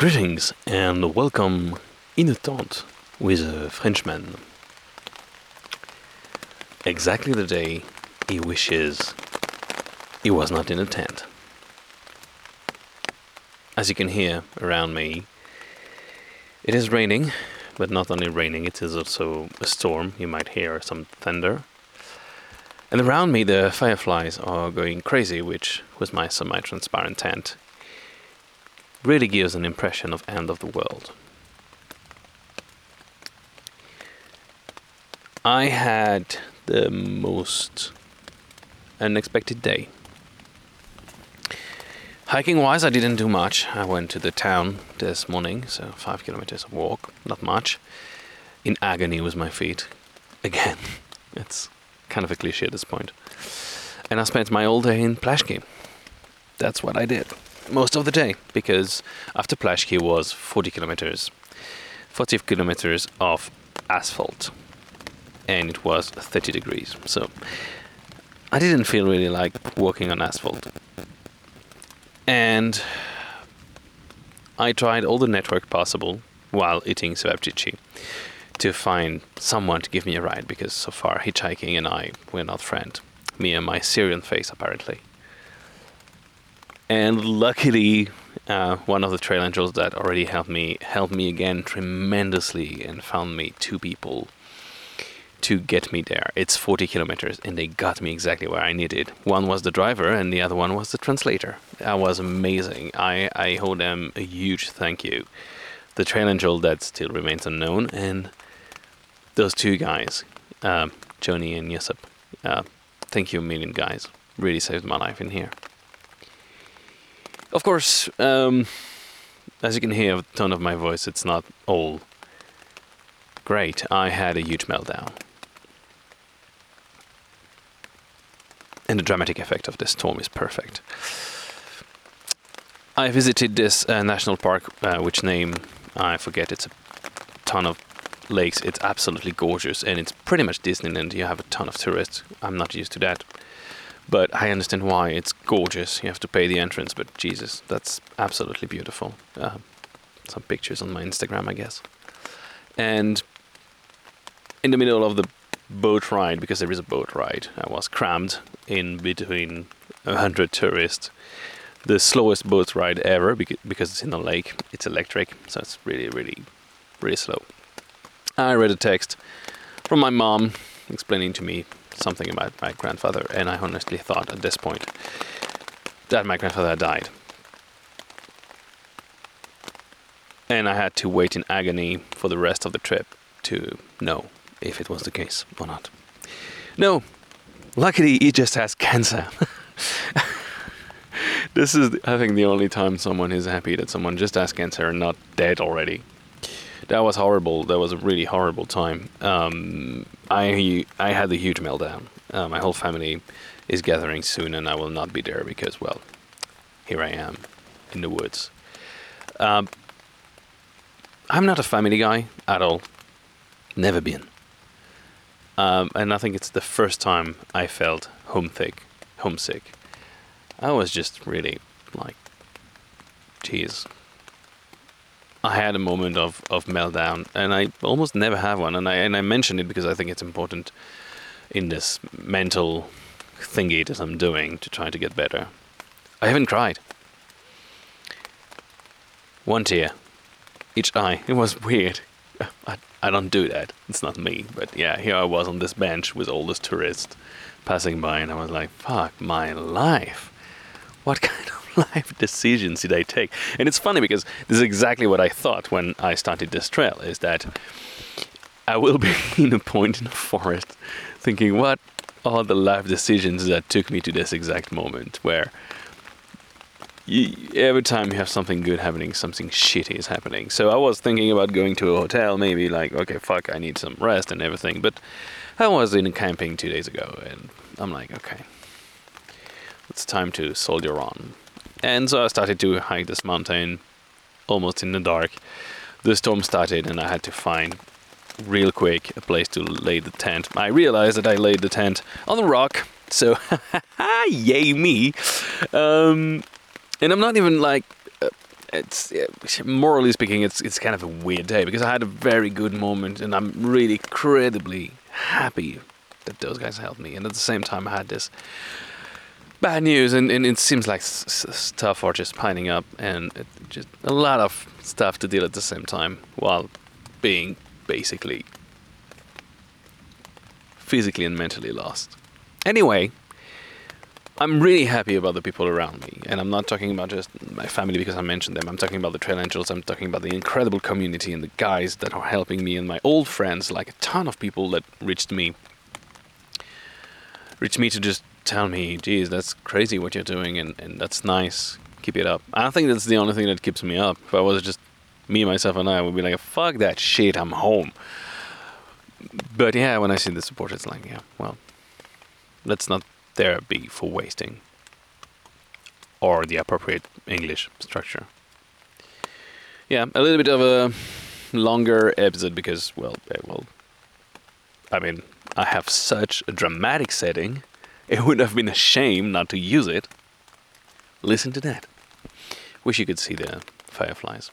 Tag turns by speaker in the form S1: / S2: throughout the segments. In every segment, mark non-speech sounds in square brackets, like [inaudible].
S1: Greetings and welcome in a tent with a Frenchman. Exactly the day he wishes he was not in a tent. As you can hear around me, it is raining, but not only raining, it is also a storm. You might hear some thunder. And around me, the fireflies are going crazy, which, with my semi transparent tent, really gives an impression of end of the world. I had the most unexpected day. Hiking wise, I didn't do much. I went to the town this morning, so five kilometers of walk, not much. In agony with my feet. Again, [laughs] it's kind of a cliche at this point. And I spent my whole day in Plaški. That's what I did most of the day because after Plaški was 40 kilometers, 40 kilometers of asphalt, and it was 30 degrees. So I didn't feel really like walking on asphalt. And I tried all the network possible while eating cevapcici to find someone to give me a ride because so far hitchhiking and I were not friends. Me and my Syrian face apparently. And luckily, uh, one of the trail angels that already helped me helped me again tremendously and found me two people to get me there. It's 40 kilometers, and they got me exactly where I needed. One was the driver, and the other one was the translator. That was amazing. I, I owe them a huge thank you. The trail angel that still remains unknown, and those two guys, um, Joni and Yusuf. Uh, thank you a million, guys. Really saved my life in here. Of course, um, as you can hear the tone of my voice, it's not all great. I had a huge meltdown. And the dramatic effect of this storm is perfect. I visited this uh, national park, uh, which name I forget. It's a ton of lakes. It's absolutely gorgeous, and it's pretty much Disneyland. You have a ton of tourists. I'm not used to that, but I understand why. It's gorgeous. You have to pay the entrance, but Jesus, that's absolutely beautiful. Uh, some pictures on my Instagram, I guess. And in the middle of the boat ride, because there is a boat ride, I was crammed in between a hundred tourists. The slowest boat ride ever because it's in a lake. It's electric, so it's really, really, really slow. I read a text from my mom explaining to me something about my grandfather, and I honestly thought at this point that my grandfather died. And I had to wait in agony for the rest of the trip to know if it was the case or not. No, luckily he just has cancer. [laughs] this is, I think, the only time someone is happy that someone just has cancer and not dead already that was horrible. That was a really horrible time. Um, I I had a huge meltdown. Uh, my whole family is gathering soon, and I will not be there because, well, here I am in the woods. Um, I'm not a family guy at all. Never been. Um, and I think it's the first time I felt homesick. Homesick. I was just really like, geez, I had a moment of, of meltdown, and I almost never have one. And I and I mention it because I think it's important in this mental thingy that I'm doing to try to get better. I haven't cried. One tear, each eye. It was weird. [laughs] I, I don't do that. It's not me. But yeah, here I was on this bench with all these tourists passing by, and I was like, "Fuck my life! What kind of [laughs] life decisions did I take? And it's funny because this is exactly what I thought when I started this trail is that I will be [laughs] in a point in the forest thinking, what are the life decisions that took me to this exact moment where you, every time you have something good happening, something shitty is happening. So I was thinking about going to a hotel, maybe like, okay, fuck, I need some rest and everything. But I was in camping two days ago, and I'm like, okay, it's time to soldier on. And so I started to hike this mountain almost in the dark. The storm started, and I had to find real quick a place to lay the tent. I realized that I laid the tent on the rock, so [laughs] yay me! Um, and I'm not even like it's yeah, morally speaking, it's it's kind of a weird day because I had a very good moment, and I'm really incredibly happy that those guys helped me, and at the same time, I had this bad news, and, and it seems like stuff are just piling up, and it, just a lot of stuff to deal at the same time while being basically physically and mentally lost. Anyway, I'm really happy about the people around me, and I'm not talking about just my family because I mentioned them. I'm talking about the Trail Angels. I'm talking about the incredible community and the guys that are helping me, and my old friends, like a ton of people that reached me, reached me to just tell me, "Geez, that's crazy what you're doing, and, and that's nice. Keep it up." I think that's the only thing that keeps me up. If I was just me, myself, and I, would be like, "Fuck that shit, I'm home." But yeah, when I see the support, it's like, yeah, well, let's not therapy for wasting or the appropriate English structure. Yeah, a little bit of a longer episode because, well, eh, well, I mean, I have such a dramatic setting. [laughs] It would have been a shame not to use it. Listen to that. Wish you could see the fireflies.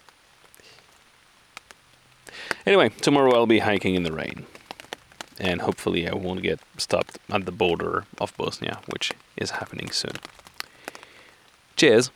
S1: Anyway, tomorrow I'll be hiking in the rain. And hopefully I won't get stopped at the border of Bosnia, which is happening soon. Cheers.